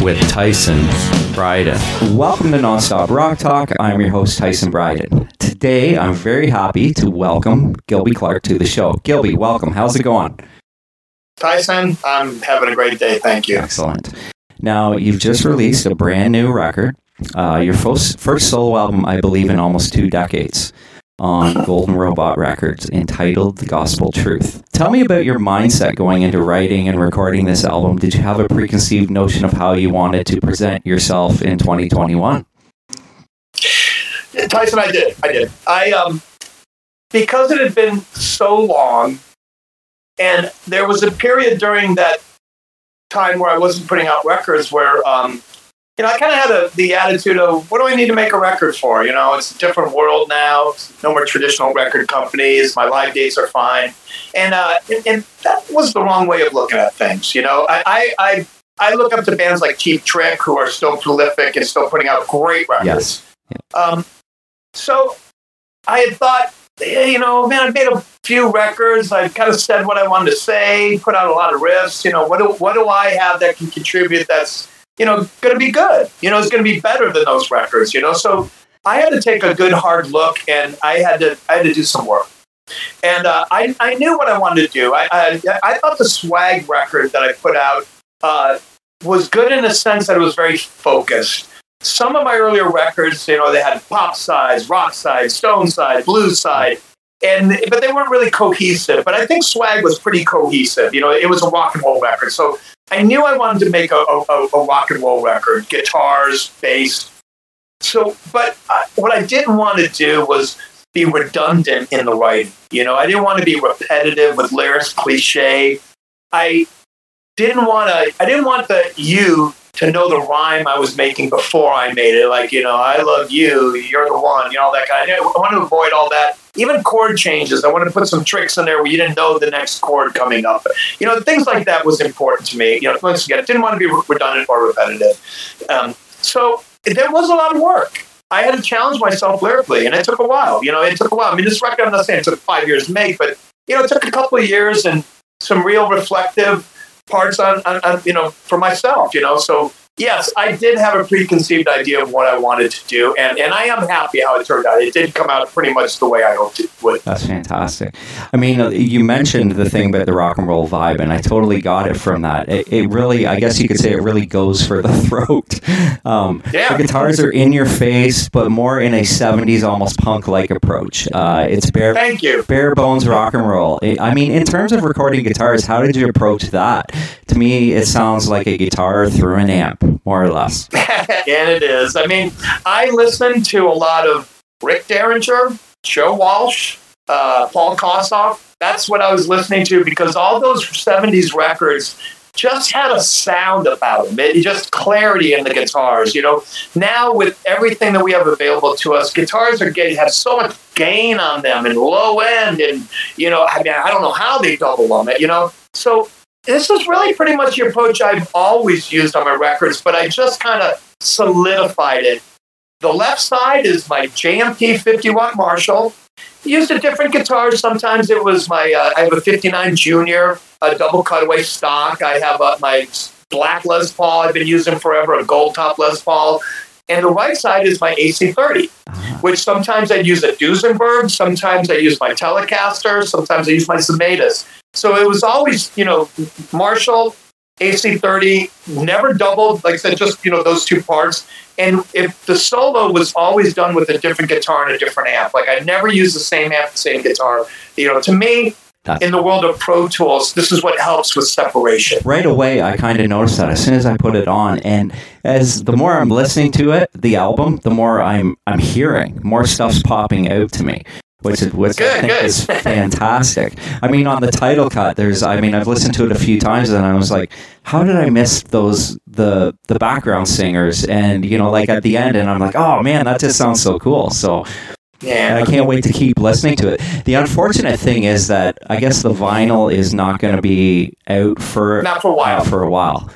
Nonstop Rock Talk with Tyson Bryden. Welcome to Nonstop Rock Talk. I'm your host, Tyson Bryden. Today, I'm very happy to welcome Gilby Clarke to the show. Gilby, welcome. How's it going? Tyson, I'm having a great day. Thank you. Excellent. Now, you've just released a brand new record, uh, your first, first solo album, I believe, in almost two decades on Golden Robot Records entitled The Gospel Truth. Tell me about your mindset going into writing and recording this album. Did you have a preconceived notion of how you wanted to present yourself in 2021? Tyson, I did. I did. I um because it had been so long and there was a period during that time where I wasn't putting out records where um you know, I kind of had a, the attitude of, what do I need to make a record for? You know, it's a different world now. No more traditional record companies. My live dates are fine, and uh, and, and that was the wrong way of looking at things. You know, I, I, I I look up to bands like Cheap Trick, who are still prolific and still putting out great records. Yes. Um, so I had thought, you know, man, I made a few records. I kind of said what I wanted to say, put out a lot of riffs. You know, what do, what do I have that can contribute that's you know, going to be good. You know, it's going to be better than those records. You know, so I had to take a good hard look, and I had to I had to do some work. And uh, I, I knew what I wanted to do. I, I, I thought the swag record that I put out uh, was good in a sense that it was very focused. Some of my earlier records, you know, they had pop sides, rock side, stone side, blues side, and but they weren't really cohesive. But I think swag was pretty cohesive. You know, it was a rock and roll record. So I knew I wanted to make a, a, a rock and roll record, guitars, bass. So, but I, what I didn't want to do was be redundant in the writing. You know, I didn't want to be repetitive with lyrics, cliche. I didn't want to. I didn't want the you to know the rhyme I was making before I made it. Like, you know, I love you, you're the one, you know, that kind of. I want to avoid all that even chord changes. I wanted to put some tricks in there where you didn't know the next chord coming up. You know, things like that was important to me. You know, once again, I didn't want to be redundant or repetitive. Um, so there was a lot of work. I had to challenge myself lyrically, and it took a while. You know, it took a while. I mean, this record, I'm not saying it took five years to make, but, you know, it took a couple of years and some real reflective parts on, on, on you know, for myself, you know. So yes, I did have a preconceived idea of what I wanted to do, and, and I am happy how it turned out. It did come out pretty much the way I hoped it would. That's fantastic. I mean, uh, you mentioned the thing about the rock and roll vibe, and I totally got it from that. It, it really, I guess you could say, it really goes for the throat. Um, yeah. The guitars are in your face, but more in a '70s, almost punk-like approach. Uh, it's bare. Thank you. Bare bones rock and roll. I mean, in terms of recording guitars, how did you approach that? To me, it sounds like a guitar through an amp more or less. and it is. I mean, I listen to a lot of Rick Derringer, Joe Walsh, uh, Paul Kossoff. That's what I was listening to because all those 70s records just had a sound about them. It just clarity in the guitars. You know, now with everything that we have available to us, guitars are getting have so much gain on them and low end, and you know, I mean, I don't know how they double them. It, you know, so this is really pretty much the approach I've always used on my records, but I just kind of solidified it. The left side is my JMP 50 watt Marshall. Used a different guitar. Sometimes it was my, uh, I have a 59 Junior, a double cutaway stock. I have uh, my black Les Paul I've been using forever, a gold top Les Paul. And the right side is my AC30, uh-huh. which sometimes I use a Duesenberg, sometimes I use my Telecaster, sometimes I use my Zemaitis. So it was always, you know, Marshall, AC30, never doubled, like I said, just, you know, those two parts. And if the solo was always done with a different guitar and a different amp, like I never used the same amp, the same guitar. You know, to me, that's in the world of Pro Tools, this is what helps with separation. Right away, I kind of noticed that as soon as I put it on, and as the more I'm listening to it, the album, the more I'm I'm hearing, more stuff's popping out to me which is which good, I think good. is fantastic. I mean, on the title cut, there's I mean, I've listened to it a few times, and I was like, how did I miss those the the background singers? And you know, like at the end, and I'm like, oh man, that just sounds so cool. So. Yeah. I can't wait to keep listening to it. The unfortunate thing is that I guess the vinyl is not going to be out for not for a while. For a while.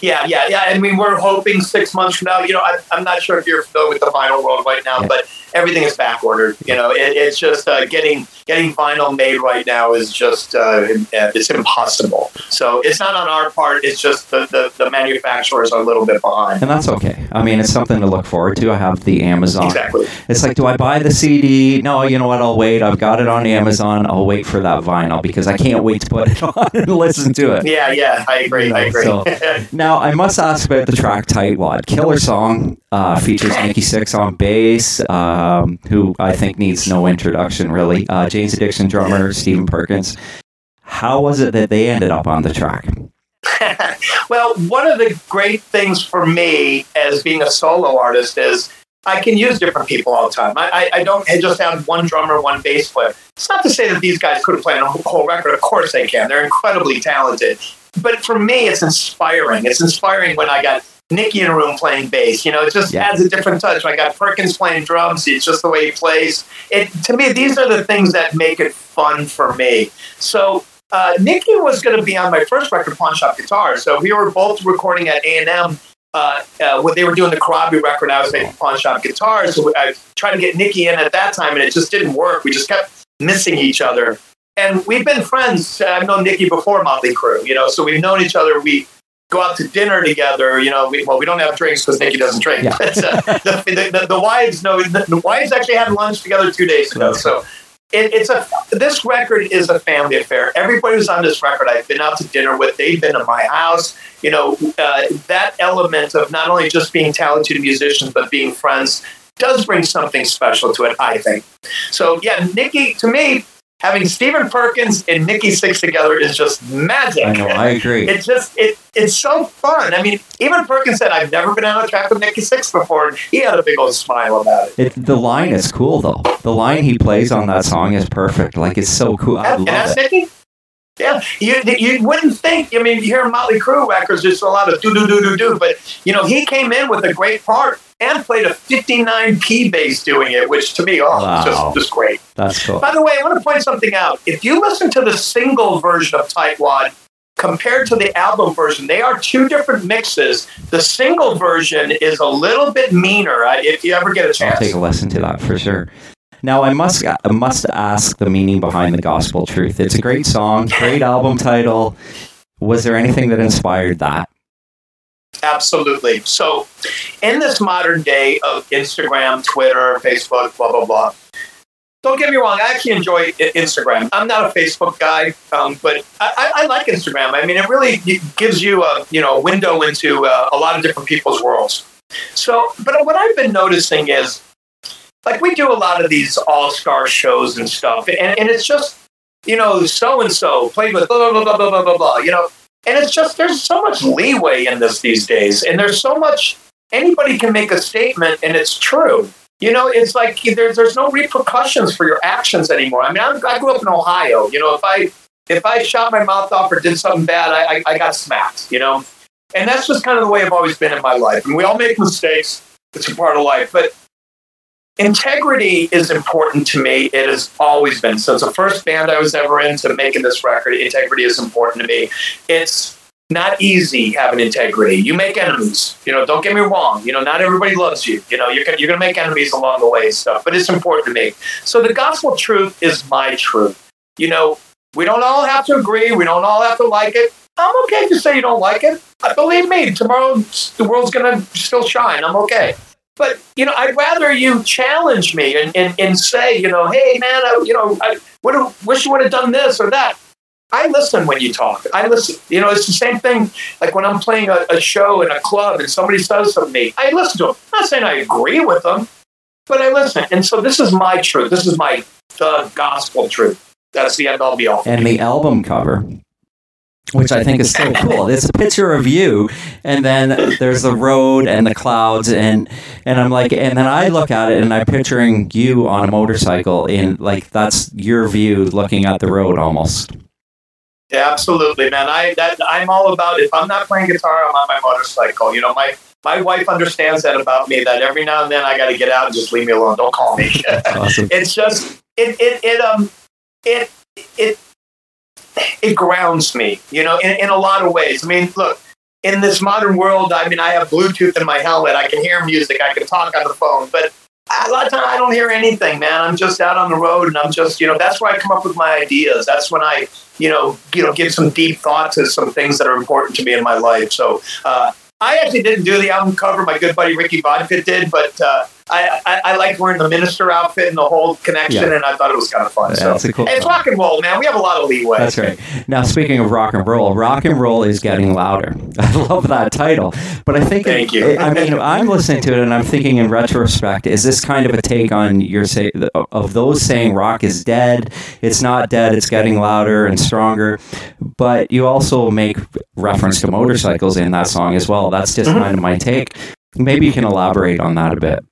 Yeah, yeah, yeah. I mean, we're hoping six months from now. You know, I, am not sure if you're familiar with the vinyl world right now, yeah. but everything is back ordered. You know, it, it's just uh, getting getting vinyl made right now is just uh, it's impossible. So it's not on our part. It's just the, the, the manufacturers are a little bit behind. And that's okay. I mean, it's something to look forward to. I have the Amazon. Exactly. It's like, do I buy the CD? No, you know what? I'll wait. I've got it on Amazon. I'll wait for that vinyl because I can't wait to put it on and listen to it. Yeah, yeah, I agree. I agree. So- Now, I must ask about the track Tightwad. Killer song uh, features Nikki Sixx on bass, um, who I think needs no introduction, really. Uh, Jane's Addiction drummer, Stephen Perkins. How was it that they ended up on the track? well, one of the great things for me as being a solo artist is I can use different people all the time. I, I, I don't just have one drummer, one bass player. It's not to say that these guys couldn't play on a whole record. Of course they can. They're incredibly talented. But for me, it's inspiring. It's inspiring when I got Nikki in a room playing bass. You know, it just Yeah. adds a different touch. When I got Perkins playing drums. It's just the way he plays. It to me, these are the things that make it fun for me. So uh, Nikki was going to be on my first record, Pawn Shop Guitar. So we were both recording at A and M. Uh, uh, when they were doing the Corabi record, I was making Pawn Shop Guitars. So I tried to get Nikki in at that time, and it just didn't work. We just kept missing each other. And we've been friends. I've known Nikki before Motley Crue, you know, so we've known each other. We go out to dinner together. You know, we, well, we don't have drinks because Nikki doesn't drink. Yeah. But, uh, the, the, the, the wives know. The, the wives actually had lunch together two days ago. So it, it's a this record is a family affair. Everybody who's on this record, I've been out to dinner with. They've been to my house. You know, uh, that element of not only just being talented musicians but being friends does bring something special to it. I think. So yeah, Nikki to me. Having Stephen Perkins and Nikki Sixx together is just magic. I know, I agree. It's just it it's so fun. I mean, even Perkins said I've never been on a track with Nikki Sixx before, and he had a big old smile about it. It, the line is cool though. The line he plays on that song is perfect. Like it's so cool. I and love that's it. Nikki. Yeah, you you wouldn't think. I mean, you hear Motley Crue records, just a lot of do do do do do. But you know, he came in with a great part and played a 59 P bass doing it, which to me, oh, Wow. just just great. That's cool. By the way, I want to point something out. If you listen to the single version of Tightwad compared to the album version, they are two different mixes. The single version is a little bit meaner. If you ever get a I'll chance, take a listen to that for sure. Now I must I must ask the meaning behind the gospel truth. It's a great song, great album title. Was there anything that inspired that? Absolutely. So, in this modern day of Instagram, Twitter, Facebook, blah, blah, blah, don't get me wrong, I actually enjoy Instagram. I'm not a Facebook guy, um, but I, I, like Instagram. I mean, it really gives you a you know window into uh, a lot of different people's worlds. So, but what I've been noticing is, like, we do a lot of these all star shows and stuff, and, and it's just, you know, so and so played with blah, blah, blah, blah, blah, blah, blah, you know, and it's just, there's so much leeway in this these days, and there's so much, anybody can make a statement and it's true. You know, it's like there's there's no repercussions for your actions anymore. I mean, I'm, I grew up in Ohio. You know, if I if I shot my mouth off or did something bad, I, I, I got smacked. You know, and that's just kind of the way I've always been in my life. And we all make mistakes. It's a part of life. But integrity is important to me. It has always been. So, it's the first band I was ever in to making this record, integrity is important to me. It's not easy having integrity. You make enemies. You know, don't get me wrong. You know, not everybody loves you. You know, you're, gonna- you're going to make enemies along the way and stuff, but it's important to me. So the gospel truth is my truth. You know, we don't all have to agree. We don't all have to like it. I'm okay you say you don't like it. Believe me, tomorrow the world's going to still shine. I'm okay. But, you know, I'd rather you challenge me and, and, and say, you know, hey, man, I, you know, I would have, wish you would have done this or that. I listen when you talk. I listen. You know, it's the same thing. Like when I'm playing a, a show in a club and somebody says something to me, I listen to them. I'm not saying I agree with them, but I listen. And so this is my truth. This is my the gospel truth. That's the end all be all. And the album cover, which I think is so cool. It's a picture of you, and then there's the road and the clouds, and and I'm like, and then I look at it, and I'm picturing you on a motorcycle, in like that's your view looking at the road almost. Yeah, absolutely, man. I that I'm all about. If I'm not playing guitar, I'm on my motorcycle. You know, my my wife understands that about me. That every now and then I got to get out and just leave me alone. Don't call me. Awesome. it's just it it it um it it it grounds me. You know, in, in a lot of ways. I mean, look. In this modern world, I mean, I have Bluetooth in my helmet. I can hear music. I can talk on the phone. But a lot of times I don't hear anything, man. I'm just out on the road, and I'm just, you know, that's where I come up with my ideas. That's when I, you know, you know, give some deep thought to some things that are important to me in my life. So uh, I actually didn't do the album cover. My good buddy Ricky Vodka did, but uh, I, I, I like wearing the minister outfit and the whole connection, Yeah. and I thought it was kind of fun. Yeah, so that's a cool it's rock and roll, man. We have a lot of leeway. That's right. Now, speaking of rock and roll, rock and roll is getting louder. I love that title. But I think, Thank you. I mean, I'm listening to it and I'm thinking in retrospect, is this kind of a take on your say of those saying rock is dead? It's not dead. It's getting louder and stronger. But you also make reference to motorcycles in that song as well. That's just Mhm. kind of my take. Maybe you can elaborate on that a bit.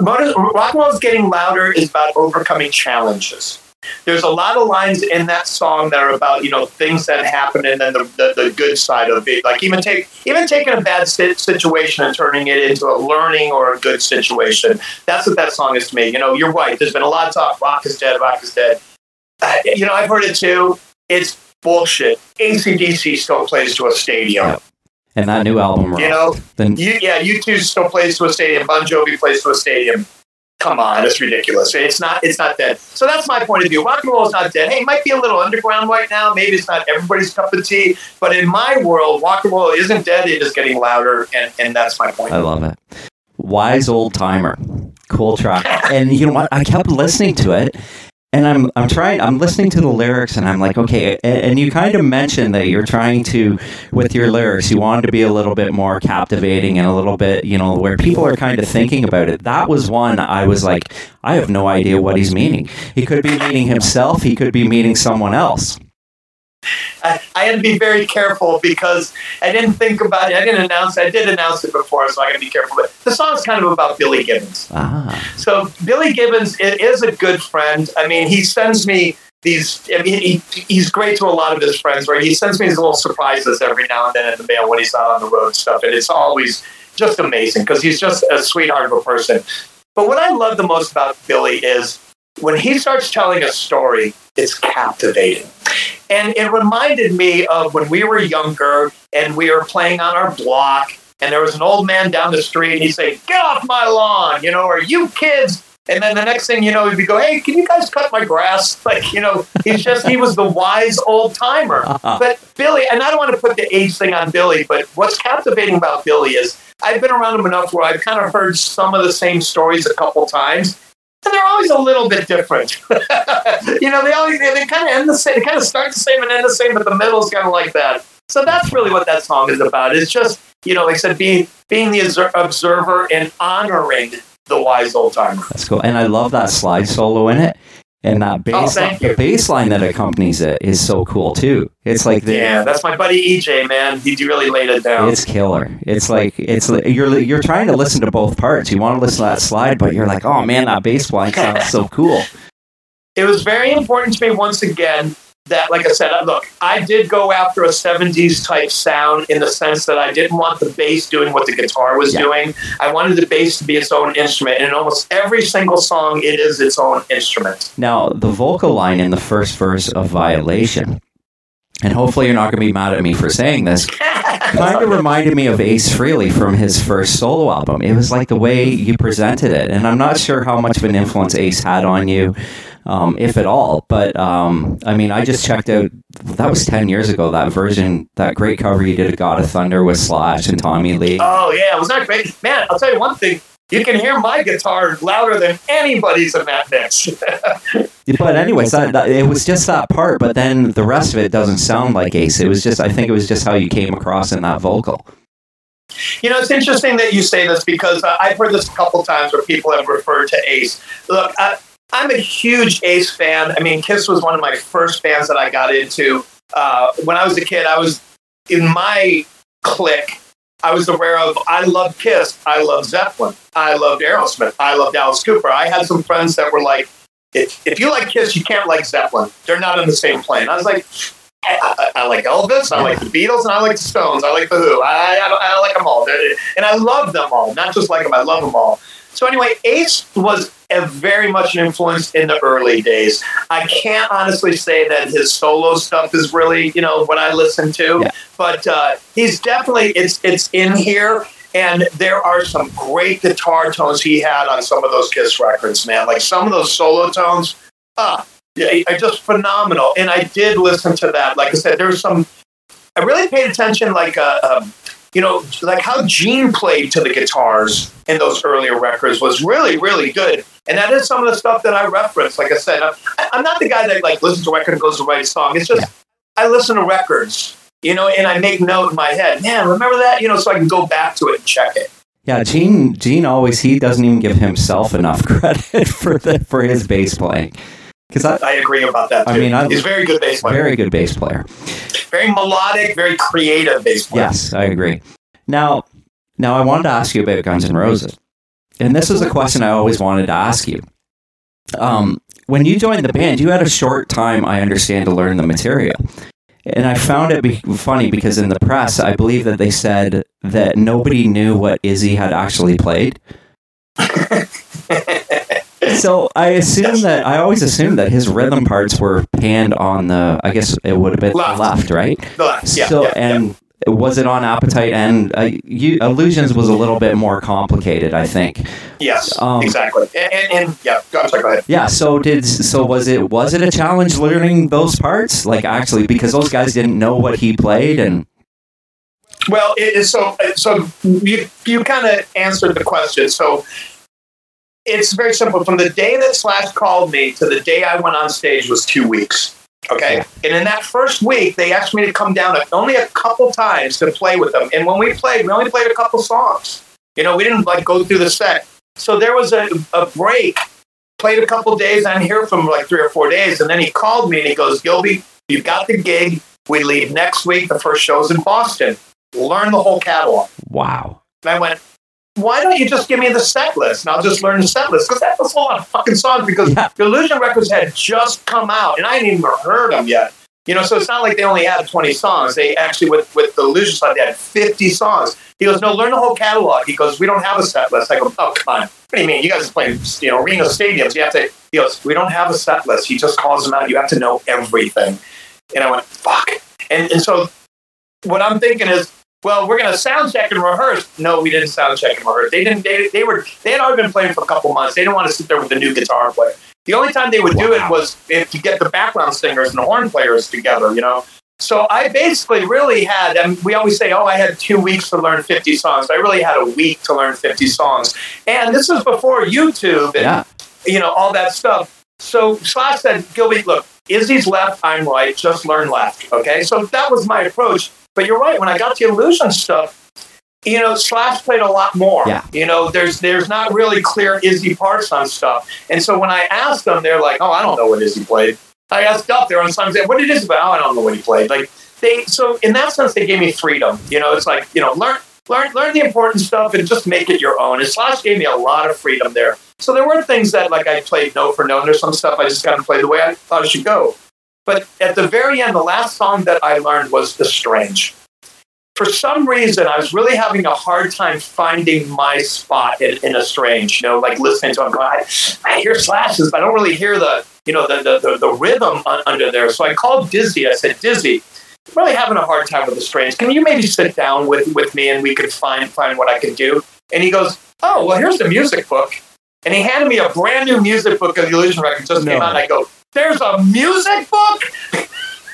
Motor, rock and roll is getting louder is about overcoming challenges. There's a lot of lines in that song that are about you know things that happen and then the, the, the good side of it. Like even take even taking a bad situation and turning it into a learning or a good situation. That's what that song is to me. You know, you're right. There's been a lot of talk. Rock is dead. Rock is dead. Uh, you know, I've heard it too. It's bullshit. ACDC still plays to a stadium. And that new album, You know, then you, yeah, U2 still plays to a stadium. Bon Jovi plays to a stadium. Come on, it's ridiculous. It's not. It's not dead. So that's my point of view. Rock and roll is not dead. Hey, it might be a little underground right now. Maybe it's not everybody's cup of tea. But in my world, rock and roll isn't dead. It is getting louder, and, and that's my point. I love it. Wise old timer, cool track. And you know what? I kept listening to it, and I'm I'm trying. I'm listening to the lyrics, and I'm like, okay. And, and you kind of mentioned that you're trying to, with your lyrics, you wanted to be a little bit more captivating and a little bit, you know, where people are kind of thinking about it. That was one I was like, I have no idea what he's meaning. He could be meaning himself. He could be meaning someone else. I, I had to be very careful because I didn't think about it. I didn't announce it. I did announce it before, so I got to be careful. But the song's kind of about Billy Gibbons. Ah, So Billy Gibbons is a good friend. I mean, he sends me these. I mean, he, he's great to a lot of his friends. Right? He sends me these little surprises every now and then in the mail when he's out on the road and stuff, and it's always just amazing because he's just a sweetheart of a person. But what I love the most about Billy is when he starts telling a story, it's captivating. And it reminded me of when we were younger and we were playing on our block, and there was an old man down the street, and he'd say, Get off my lawn, you know, or you kids. And then the next thing you know, he'd be going, Hey, can you guys cut my grass? Like, you know, he's just, he was the wise old timer. Uh-huh. But Billy, and I don't want to put the age thing on Billy, but what's captivating about Billy is I've been around him enough where I've kind of heard some of the same stories a couple times. And they're always a little bit different. you know, they always they, they kind of end the same. They kind of start the same and end the same, but the middle's kind of like that. So that's really what that song is about. It's just you know, like I said, being being the observer and honoring the wise old timer. That's cool. And I love that slide solo in it. And oh, that bass, Oh, the bass line that accompanies it is so cool too. It's like the, Yeah, that's my buddy EJ, man. He really laid it down. it's killer. It's like it's like- you're you're trying to listen to both parts. You want to listen to that slide, but you're like, oh man, that bass line sounds so cool. it was very important to me once again that, like I said, look, I did go after a 70s type sound in the sense that I didn't want the bass doing what the guitar was Yeah. doing. I wanted the bass to be its own instrument. And in almost every single song, it is its own instrument. Now the vocal line in the first verse of Violation, and hopefully you're not going to be mad at me for saying this. Kind of reminded me of Ace Frehley from his first solo album. It was like the way you presented it, and I'm not sure how much of an influence Ace had on you. Um, if at all. But um, I mean, I just checked out. That was ten years ago. That version, that great cover you did of God of Thunder with Slash and Tommy Lee. Oh yeah, it was that great, man? I'll tell you one thing. You can hear my guitar louder than anybody's in that mix. But anyways, that, that, it was just that part. But then the rest of it doesn't sound like Ace. It was just. I think it was just how you came across in that vocal. You know, it's interesting that you say this because uh, I've heard this a couple times where people have referred to Ace. Look, I, I'm a huge Ace fan. I mean, Kiss was one of my first bands that I got into. Uh, when I was a kid, I was in my clique. I was aware of. I loved Kiss. I loved Zeppelin. I loved Aerosmith. I loved Alice Cooper. I had some friends that were like, "If, if you like Kiss, you can't like Zeppelin. They're not on the same plane." I was like, I, I, I like Elvis, I like the Beatles, and I like the Stones. I like the Who. I, I, I like them all, and I love them all. Not just like them, I love them all. So anyway, Ace was a very much an influence in the early days. I can't honestly say that his solo stuff is really, you know, what I listen to, Yeah. but uh, he's definitely it's it's in here. And there are some great guitar tones he had on some of those Kiss records, man. Like some of those solo tones, ah, are just phenomenal. And I did listen to that. Like I said, there's some. I really paid attention, like uh, um, you know, like how Gene played to the guitars in those earlier records was really, really good. And that is some of the stuff that I reference. Like I said, I'm, I'm not the guy that like listens to a record and goes to write a song. It's just yeah. I listen to records, you know, and I make note in my head. Man, remember that? You know, so I can go back to it and check it. Yeah, Gene. Gene always he doesn't even give himself enough credit for the for his bass playing. Because I, I, agree about that. Too. I mean, I, he's very good bass player. Very good bass player. Very melodic, very creative bass player. Yes, I agree. Now, now I wanted to ask you about Guns N' Roses, and this was a question I always wanted to ask you. Um, when you joined the band, you had a short time, I understand, to learn the material. And I found it be- funny because in the press, I believe that they said that nobody knew what Izzy had actually played. so I assume that I always assumed that his rhythm parts were panned on the. I guess it would have been left, left right? The left, yeah. So yeah, and yeah was it on appetite and uh, you, illusions was a little bit more complicated i think yes um, exactly and, and, and, yeah I'm sorry, go ahead yeah so did so was it was it a challenge learning those parts like actually because those guys didn't know what he played and well it is so so you you kind of answered the question so it's very simple from the day that slash called me to the day i went on stage was two weeks Okay. And in that first week, they asked me to come down only a couple times to play with them. And when we played, we only played a couple songs. You know, we didn't like go through the set. So there was a, a break, played a couple days. I didn't hear from him like three or four days. And then he called me and he goes, Gilby, you've got the gig. We leave next week. The first show's in Boston. Learn the whole catalog. Wow. And I went, why don't you just give me the set list and I'll just learn the set list? Because that's a lot of fucking songs because yeah. Illusion Records had just come out and I hadn't even heard them yet. You know, so it's not like they only had 20 songs. They actually, with, with the Illusion side, they had 50 songs. He goes, no, learn the whole catalog. He goes, we don't have a set list. I go, oh, come on. What do you mean? You guys are playing, you know, arena stadiums. You have to, he goes, we don't have a set list. He just calls them out. You have to know everything. And I went, fuck. And, and so what I'm thinking is, well, we're going to sound check and rehearse. No, we didn't sound check and rehearse. They didn't. They, they were. They had already been playing for a couple months. They didn't want to sit there with a new guitar player. The only time they would wow. do it was if to get the background singers and the horn players together. You know. So I basically really had, and we always say, oh, I had two weeks to learn 50 songs. I really had a week to learn 50 songs. And this was before YouTube and, yeah. you know, all that stuff. So Slash said, Gilby, look, Izzy's left, I'm right, just learn left. Okay. So that was my approach. But you're right. When I got to illusion stuff, you know, Slash played a lot more. Yeah. You know, there's there's not really clear Izzy parts on stuff. And so when I asked them, they're like, "Oh, I don't know what Izzy played." I asked up there on some, "What did Izzy play?" Oh, I don't know what he played. Like they, so in that sense, they gave me freedom. You know, it's like you know, learn learn learn the important stuff and just make it your own. And Slash gave me a lot of freedom there. So there were things that like I played note for note, and there's some stuff I just kind of played the way I thought it should go. But at the very end, the last song that I learned was The Strange. For some reason, I was really having a hard time finding my spot in, in a strange, you know, like listening to it. I, I hear Slash's, but I don't really hear the, you know, the, the, the, the rhythm under there. So I called Dizzy. I said, Dizzy, really having a hard time with the strange. Can you maybe sit down with, with me and we could find, find what I can do? And he goes, Oh, well, here's the music book. And he handed me a brand new music book of the Illusion record just no. came out. And I go, there's a music book?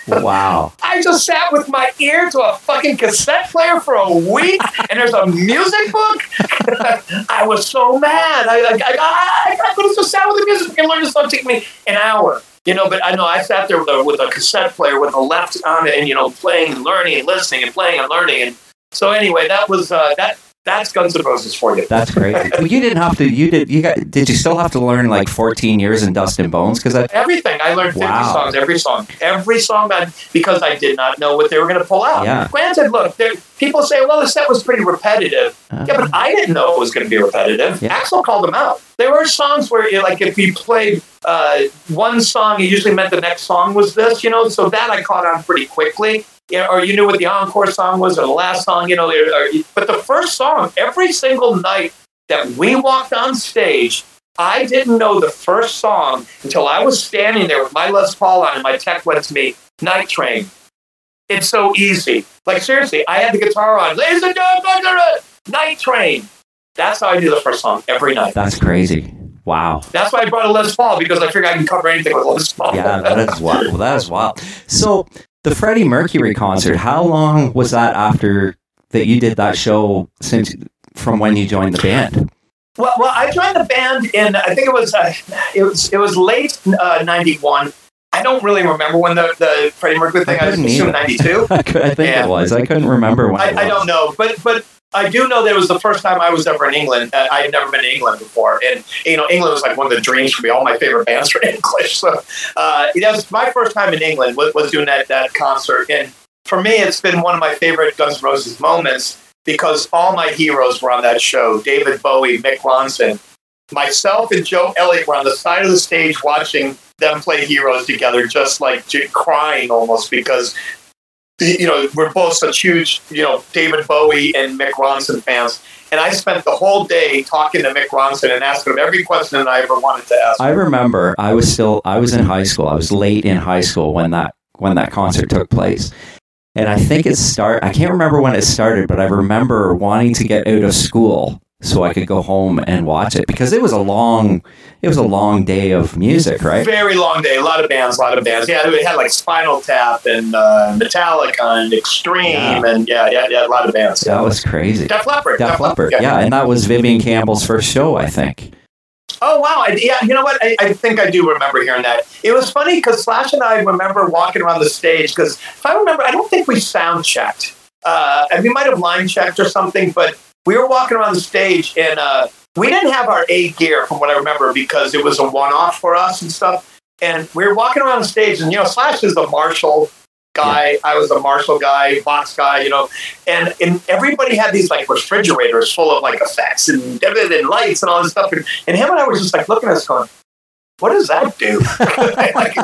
Wow. I just sat with my ear to a fucking cassette player for a week and there's a music book? I was so mad. I, I, I, I could have just sat with the music book and learned this song. Take me an hour. You know, but I know I sat there with a, with a cassette player with a left on it and, you know, playing and learning and listening and playing and learning. And so anyway, that was, uh, that, that's Guns N' Roses for you. That's great. well, you didn't have to. You did. You got. Did you still have to learn like 14 years in Dust and Bones? Because everything I learned 50 wow. songs, every song, every song, I, because I did not know what they were going to pull out. Yeah. Granted, look, people say, well, the set was pretty repetitive. Uh, yeah, but I didn't know it was going to be repetitive. Yeah. Axl called them out. There were songs where, like, if you played uh, one song, it usually meant the next song was this. You know, so that I caught on pretty quickly you know, or you knew what the encore song was or the last song, you know. Or, but the first song, every single night that we walked on stage, I didn't know the first song until I was standing there with my Les Paul on and my tech went to me, Night Train. It's so easy. Like, seriously, I had the guitar on. Ladies and gentlemen, Night Train. That's how I do the first song every night. That's crazy. Wow. That's why I brought a Les Paul because I figured I can cover anything with Les Paul. Yeah, that is wild. Well, that is wild. So the Freddie Mercury concert. How long was that after that you did that show since from when you joined the band? Well, well, I joined the band in I think it was uh, it was it was late uh, '91. I don't really remember when the, the Freddie Mercury thing. I, I assume '92. I, I think yeah. it was. I couldn't remember when. I, I, don't know, but but I do know that it was the first time I was ever in England. I had never been to England before, and you know, England was like one of the dreams for me. All my favorite bands were English, so uh, that was my first time in England. Was, was doing that that concert, and for me, it's been one of my favorite Guns N' Roses moments because all my heroes were on that show. David Bowie, Mick Ronson, myself, and Joe Elliott were on the side of the stage watching them play heroes together, just like crying almost because you know, we're both such huge, you know, David Bowie and Mick Ronson fans. And I spent the whole day talking to Mick Ronson and asking him every question that I ever wanted to ask. I remember I was still I was in high school. I was late in high school when that when that concert took place. And I think it start I can't remember when it started, but I remember wanting to get out of school so I could go home and watch it because it was a long it was a long day of music, right? Very long day. A lot of bands, a lot of bands. Yeah, we had like Spinal Tap and uh, Metallica and Extreme yeah. and yeah, yeah, yeah, a lot of bands. That was crazy. Def Leppard. Def, Def Leppard. Yeah. yeah, and that was Vivian Campbell's first show, I think. Oh wow! I, yeah, you know what? I, I, think I do remember hearing that. It was funny because Slash and I remember walking around the stage because if I remember, I don't think we sound checked. Uh, and we might have line checked or something, but we were walking around the stage and uh, we didn't have our A gear from what I remember because it was a one off for us and stuff. And we were walking around the stage and, you know, Slash is the Marshall guy. Yeah. I was a Marshall guy, Vox guy, you know, and, and everybody had these like refrigerators full of like effects and, and lights and all this stuff. And, and him and I were just like looking at us going, what does that do? like,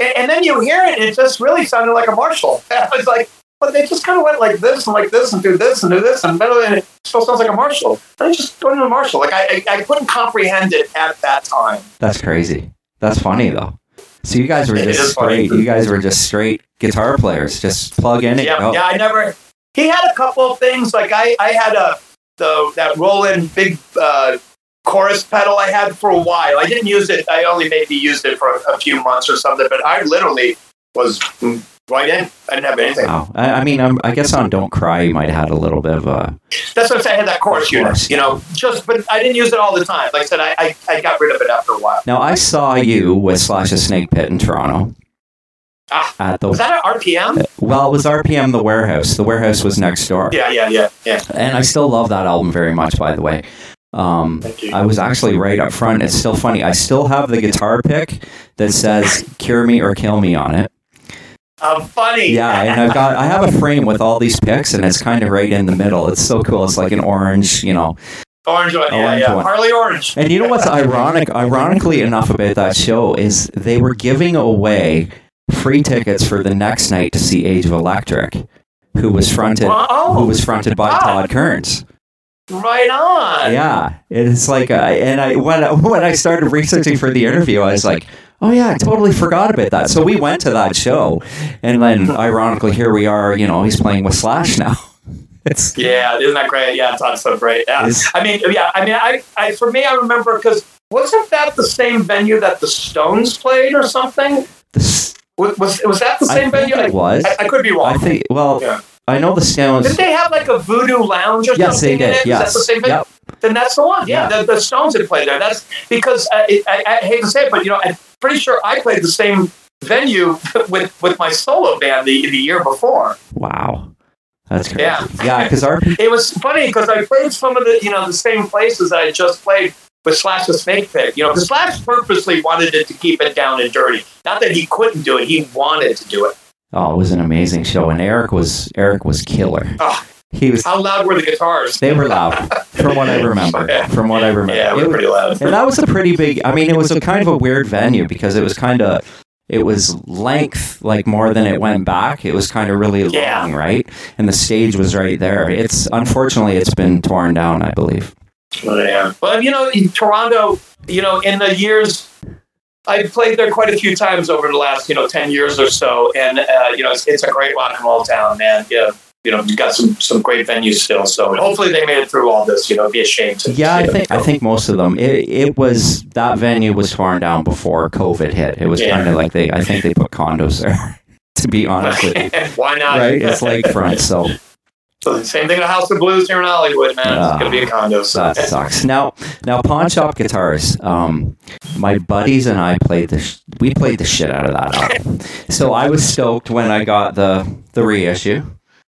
and, and, then you hear it, and it just really sounded like a Marshall. I was like, but they just kind of went like this and like this and do this and do this and and it still sounds like a Marshall. I just go into a Marshall. Like I, I, I couldn't comprehend it at that time. That's crazy. That's funny though. So you guys were just straight. Funny. You guys were just straight guitar players. Just plug in. Yeah, yeah. I never. He had a couple of things. Like I, I had a the that Roland big uh, chorus pedal I had for a while. I didn't use it. I only maybe used it for a, a few months or something. But I literally was Right in, I didn't have anything. Oh, I, I mean, um, I guess on "Don't Cry" you might have had a little bit of a. That's what I said. I had that chorus unit, you know, just but I didn't use it all the time. Like I said, I, I, I got rid of it after a while. Now I saw you with Slash's Snakepit in Toronto. Ah, at the, was that at RPM? Well, it was RPM the warehouse. The warehouse was next door. Yeah, yeah, yeah, yeah. And I still love that album very much, by the way. Um, I was actually right up front. It's still funny. I still have the guitar pick that says "Cure Me or Kill Me" on it. How funny. Yeah, and I've got I have a frame with all these picks, and it's kind of right in the middle. It's so cool. It's like an orange, you know. Orange one, yeah, yeah. One. Harley Orange. And you know what's ironic? Ironically enough about that show is they were giving away free tickets for the next night to see Age of Electric, who was fronted oh, who was fronted by Todd Kerns. Right on. Yeah, it's like, uh, and I when when I started researching for the interview, I was like, oh yeah, I totally forgot about that. So we went to that show, and then ironically, here we are. You know, he's playing with Slash now. It's yeah, isn't that great? Yeah, Todd's so great. Yeah, I mean, yeah, I mean, I, I for me, I remember because wasn't that the same venue that the Stones played or something? was, was was that the same venue? It was. I, I, could be wrong. I think. Well, yeah. I know the Stones. Did they have like a Voodoo Lounge or yes, something? Yes, they did. Yes. Is that the same venue? Yep. Then that's the one. Yeah, yeah. The, the, Stones had played there. That's because uh, it, I, I, hate to say it, but you know, I'm pretty sure I played the same venue with with my solo band the the year before. Wow. That's crazy. Yeah, yeah. Because our it was funny because I played some of the you know the same places I just played with Slash's Snakepit. You know, because Slash purposely wanted it to keep it down and dirty. Not that he couldn't do it; he wanted to do it. Oh, it was an amazing show, and Eric was Eric was killer. Oh, he was. How loud were the guitars? They were loud, from what I remember. From what I remember, yeah, it was pretty loud. And that was a pretty big. I mean, it was a kind of a weird venue because it was kind of. It was length like more than it went back. It was kind of really yeah. long, right? And the stage was right there. It's unfortunately it's been torn down, I believe. Yeah. Well, you know, in Toronto, you know, in the years I've played there quite a few times over the last, you know, ten years or so, and uh, you know, it's, it's, a great rock and roll town, man. Yeah, you know, you've got some some great venues still. So hopefully they made it through all this. You know, it'd be a shame to. Yeah, I you know, think I think most of them. It, it was that venue was torn down before COVID hit. It was Yeah. kind of like they. I think they put condos there. To be honest with you, Why not? right? It's lakefront, so So the same thing at House of Blues here in Hollywood, man. Ah, it's gonna be a condo. So that sucks. Now, now, pawn shop guitars. Um, my buddies and I played the. Sh- we played the shit out of that album. So I was stoked when I got the the reissue.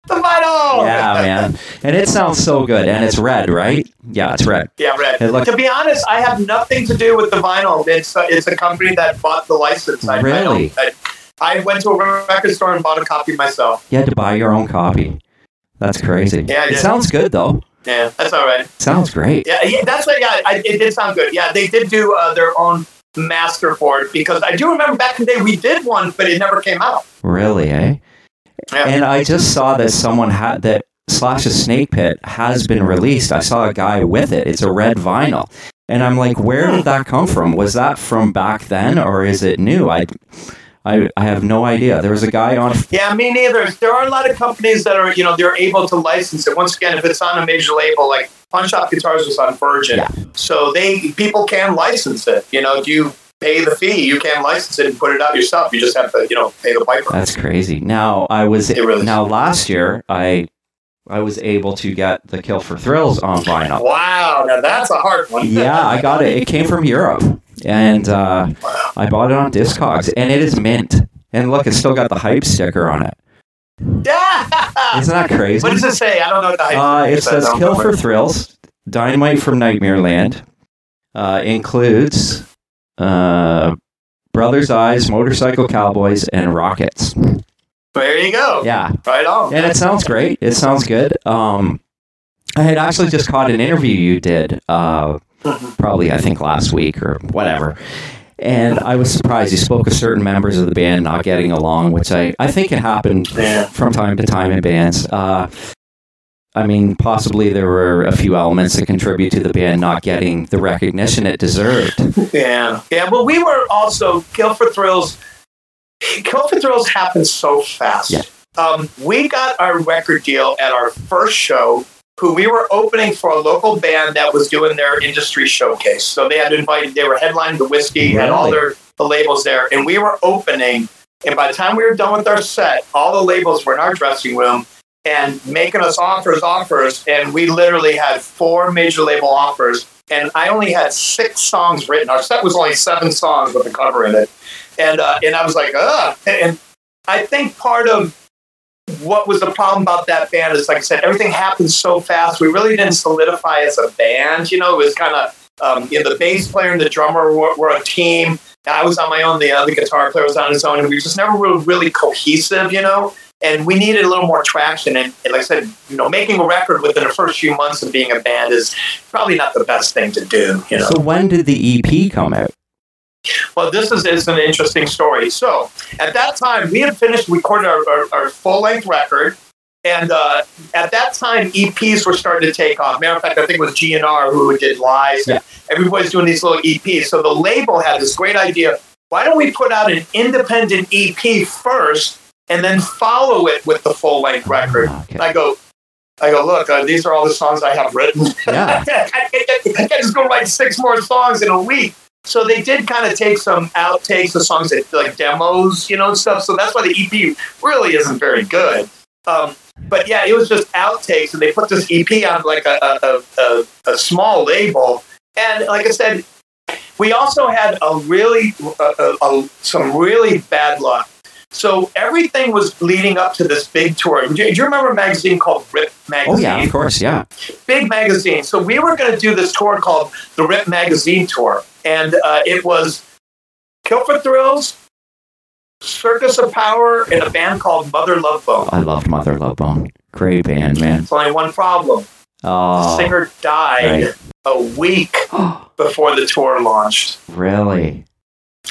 the vinyl. Yeah, man, and it sounds so good, and it's red, right? Yeah, it's red. Yeah, Red. It looked- to be honest, I have nothing to do with the vinyl. It's a, it's a company that bought the license. I, Really? I, I went to a record store and bought a copy myself. You had to buy your own copy. That's crazy. Yeah, I it sounds good though. Yeah, that's all right. Sounds great. Yeah, yeah that's what. Yeah, I, it did sound good. Yeah, they did do uh, their own master for it because I do remember back in the day we did one, but it never came out. Really, eh? Yeah. And I just saw that someone had that Slash's Snakepit has been released. I saw a guy with it. It's a red vinyl. And I'm like, where did that come from? Was that from back then or is it new? I I, I have no idea. There was a guy on Yeah, me neither. There are a lot of companies that are, you know, they're able to license it. Once again, if it's on a major label, like Pawn Shop Guitars was on Virgin, Yeah. so they people can license it. You know, if you pay the fee, you can license it and put it out yourself. You just have to, you know, pay the piper. That's crazy. Now I was It really is. now last year I I was able to get the Kill for Thrills on vinyl. Wow, now that's a hard one. Yeah, I got it. It came from Europe, and uh, I bought it on Discogs, and it is mint. And look, it's still got the hype sticker on it. Yeah. Isn't that crazy? What does it say? I don't know what the hype Uh, it is. I says "Kill for Thrills." Dynamite from Nightmare Land uh, includes uh, Brothers Eyes, Motorcycle Cowboys, and Rockets. There you go. Yeah, Right on. and it sounds great. It sounds good. Um, I had actually just caught an interview you did, uh. Probably I think last week or whatever. And I was surprised you spoke of certain members of the band not getting along, which I, I think can happen from time to time in bands. Uh, I mean, possibly there were a few elements that contribute to the band not getting the recognition it deserved. Yeah, yeah. Well, we were also Kill for Thrills. Kill for Thrills happened so fast. Yeah. Um, we got our record deal at our first show. Who we were opening for a local band that was doing their industry showcase. So they had invited. They were headlining the Whisky and all their the labels there, and we were opening. And by the time we were done with our set, all the labels were in our dressing room and making us offers, offers. And we literally had four major label offers. And I only had six songs written. Our set was only seven songs with a cover in it. And, uh, and I was like, ugh. And I think part of what was the problem about that band is, like I said, everything happened so fast. We really didn't solidify as a band. You know, it was kind of, um, you know, the bass player and the drummer were, were a team. I was on my own. The other guitar player was on his own, and we just never really, really cohesive, you know. And we needed a little more traction. And, and like I said, you know, making a record within the first few months of being a band is probably not the best thing to do, you know. So when did the EP come out? Well, this is, is an interesting story. So, at that time, we had finished recording our, our, our full length record. And uh, at that time, EPs were starting to take off. Matter of fact, I think it was GNR who did Lies. Yeah. Everybody's doing these little EPs. So the label had this great idea why don't we put out an independent EP first and then follow it with the full length record? Ah, okay. And I go, I go, look, uh, these are all the songs I have written. Yeah. I, can't, I can't just go write six more songs in a week. So they did kind of take some outtakes of songs that like demos, you know, and stuff. So that's why the EP really isn't very good. Um, but yeah, it was just outtakes, and they put this EP on like a, a, a, a small label. And like I said, we also had a really uh, uh, some really bad luck. So everything was leading up to this big tour. Do you, remember a magazine called Rip Magazine? Oh yeah, of course, yeah. big magazine. So we were going to do this tour called the Rip Magazine Tour, and uh, it was Kill for Thrills, Circus of Power, and a band called Mother Love Bone. I loved Mother Love Bone. Great band, man. It's only one problem: the Oh, singer died right. a week before the tour launched. really?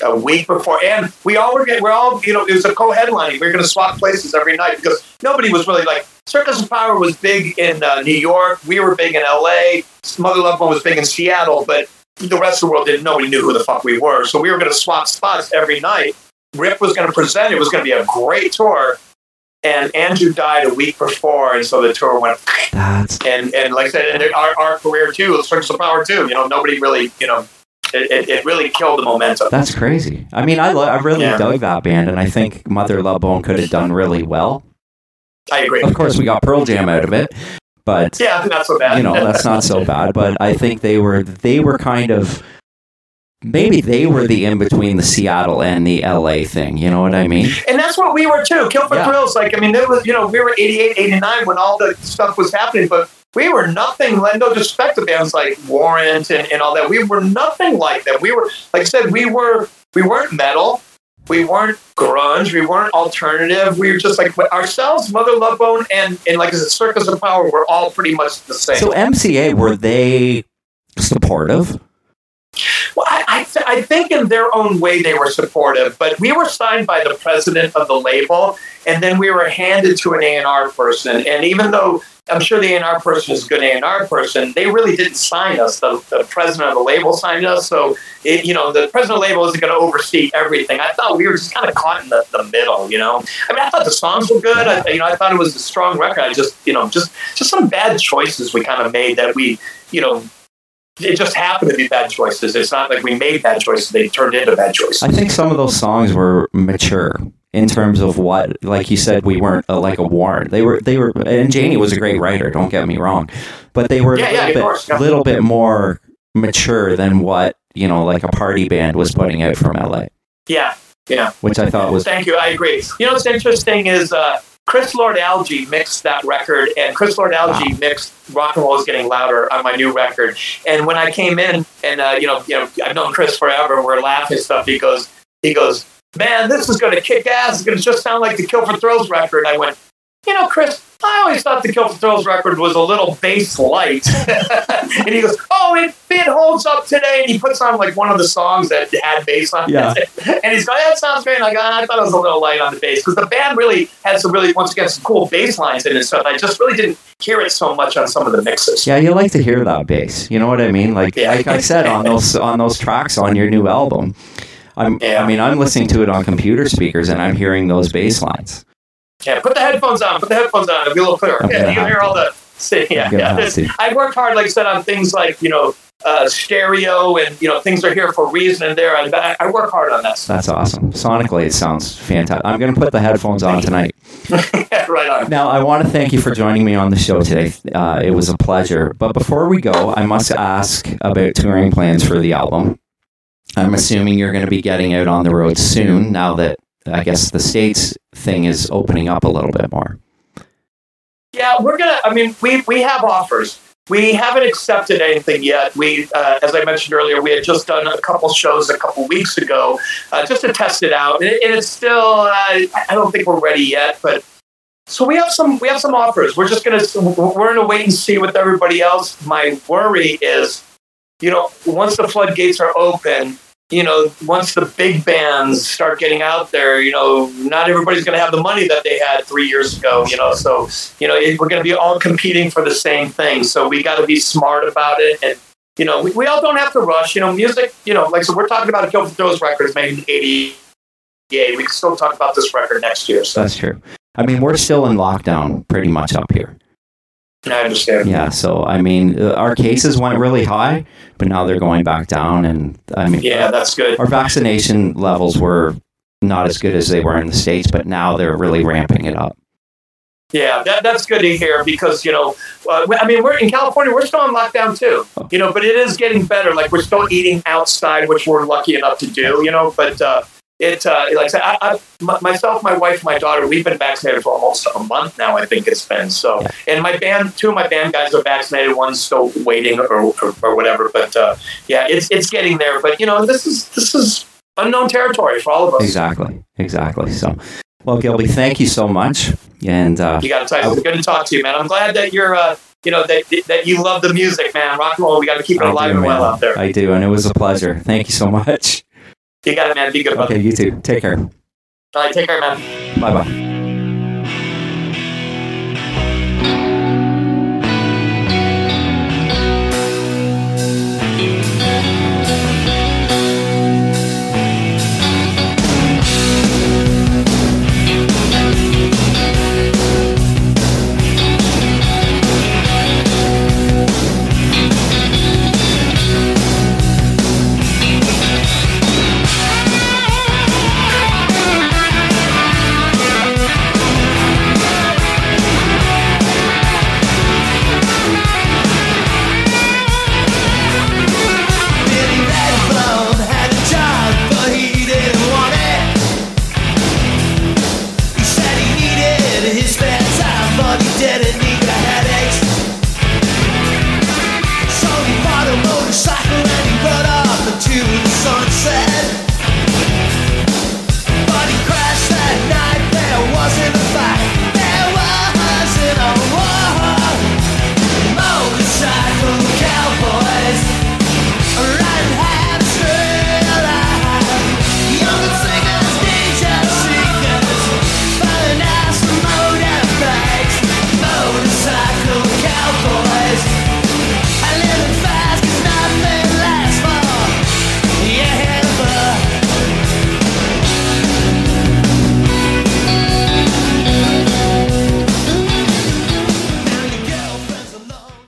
A week before, and we all were getting, we're all, you know, it was a co-headlining. We were going to swap places every night because nobody was really like Circus of Power was big in uh, New York. We were big in L.A. Mother Love Bone was big in Seattle, but the rest of the world didn't. Nobody knew who the fuck we were. So we were going to swap spots every night. Rip was going to present. It was going to be a great tour. and Andrew died a week before, and so the tour went. That's And and like I said, and our, our career too, Circus of Power too. You know, nobody really, you know, it, it, it really killed the momentum. that's crazy. I mean, I lo- I really Yeah. dug that band, and I think Mother Love Bone could have done really well. I agree. Of course, we got Pearl Jam out of it, but Yeah, not so bad. you know that's not so bad. But I think they were they were kind of maybe they were the in between the Seattle and the LA thing. You know what I mean? And that's what we were too. Kill for Yeah. Thrills. Like, I mean, there was, you know, we were 88, 89 when all the stuff was happening, but we were nothing, no disrespect to bands like Warrant and, and all that. We were nothing like that. We were, like I said, we were, we weren't metal. We weren't grunge. We weren't alternative. We were just like ourselves, Mother Love Bone, and, and like I said, Circus of Power were all pretty much the same. So MCA were they supportive? Well, I, I, th- I think in their own way they were supportive, but we were signed by the president of the label, and then we were handed to an A and R person. And even though I'm sure the A and R person is a good A and R person, they really didn't sign us. The, the president of the label signed us, so it, you know the president of the label isn't going to oversee everything. I thought we were just kind of caught in the, the middle. You know, I mean, I thought the songs were good. I, you know, I thought it was a strong record. I just you know just just some bad choices we kind of made that we you know it just happened to be bad choices. It's not like we made bad choices; they turned into bad choices. I think some of those songs were mature in terms of what, like you said, we weren't uh, like a Warrant. They were, they were, and Jani was a great writer. Don't get me wrong, but they were Yeah, a little, bit, course, yeah. little bit more mature than what you know, like a party band was putting out from LA, Yeah, yeah. which I thought was Thank you. I agree. You know what's interesting is uh, Chris Lord-Alge mixed that record, and Chris Lord-Alge mixed "Rock and Roll Is Getting Louder" on my new record. And when I came in, and uh, you know, you know, I've known Chris forever. We're laughing stuff. He goes, he goes, man, this is going to kick ass. It's going to just sound like the Kill for Thrills record. I went, you know, Chris. I always thought the Kill for Thrills record was a little bass light. and he goes, Oh, it, it holds up today. And he puts on like one of the songs that had bass on Yeah. it. And he's going, That sounds great. And I go, I thought it was a little light on the bass. Because the band really had some really, once again, some cool bass lines in it stuff. I just really didn't hear it so much on some of the mixes. Yeah, you like to hear that bass. You know what I mean? Like Yeah. like I said on those on those tracks on your new album. I'm, Yeah. I mean, I'm listening to it on computer speakers and I'm hearing those bass lines. Yeah, put the headphones on. Put the headphones on. It'll be a little clearer. I'm Yeah, you hear all the. See, yeah, yeah. have This- to. I worked hard, like I said, on things like you know uh, stereo and you know things are here for a reason. And there, I, I work hard on that stuff. That's awesome. Sonically, it sounds fantastic. I'm going to put the headphones on tonight. right on. Now, I want to thank you for joining me on the show today. Uh, it was a pleasure. But before we go, I must ask about touring plans for the album. I'm assuming you're going to be getting out on the road soon now that I guess the States thing is opening up a little bit more. Yeah, we're gonna. I mean, we we have offers. We haven't accepted anything yet. We, uh, as I mentioned earlier, we had just done a couple shows a couple weeks ago uh, just to test it out, and, it, and it's still. Uh, I don't think we're ready yet, but so we have some we have some offers. We're just gonna we're gonna wait and see with everybody else. My worry is, you know, once the floodgates are open, you know, once the big bands start getting out there, you know, not everybody's going to have the money that they had three years ago, you know. So, you know, we're going to be all competing for the same thing. So we got to be smart about it. And, you know, we, we all don't have to rush. You know, music, you know, like, so we're talking about a Kill for Those records made in 88. We can still talk about this record next year. So That's true. I mean, we're still in lockdown pretty much up here. I understand. Yeah. So, I mean, uh, our cases went really high, but now they're going back down. And I mean, Yeah, that's good. our vaccination levels were not as good as they were in the States, but now they're really ramping it up. Yeah, that, that's good to hear because, you know, uh, I mean, we're in California, we're still on lockdown too, you know, but it is getting better. Like, we're still eating outside, which we're lucky enough to do, you know, but uh, it, uh, like I said, I, myself, my wife, my daughter, we've been vaccinated for almost a month now, I think it's been. So, and my band, two of my band guys are vaccinated, one's still waiting or, or, or whatever. But uh, yeah, it's, it's getting there. But, you know, this is, this is unknown territory for all of us. Exactly. Exactly. So, well, Gilby, thank you so much. And uh, You got to it's good to talk to you, man. I'm glad that you're, uh, you know, that that you love the music, man. Rock and roll, we got to keep it alive do, and well man. out there. I do, and it was a pleasure. Thank you so much. You got it, man. Be good Okay, you too. Take care. All right, take care, man. Bye bye.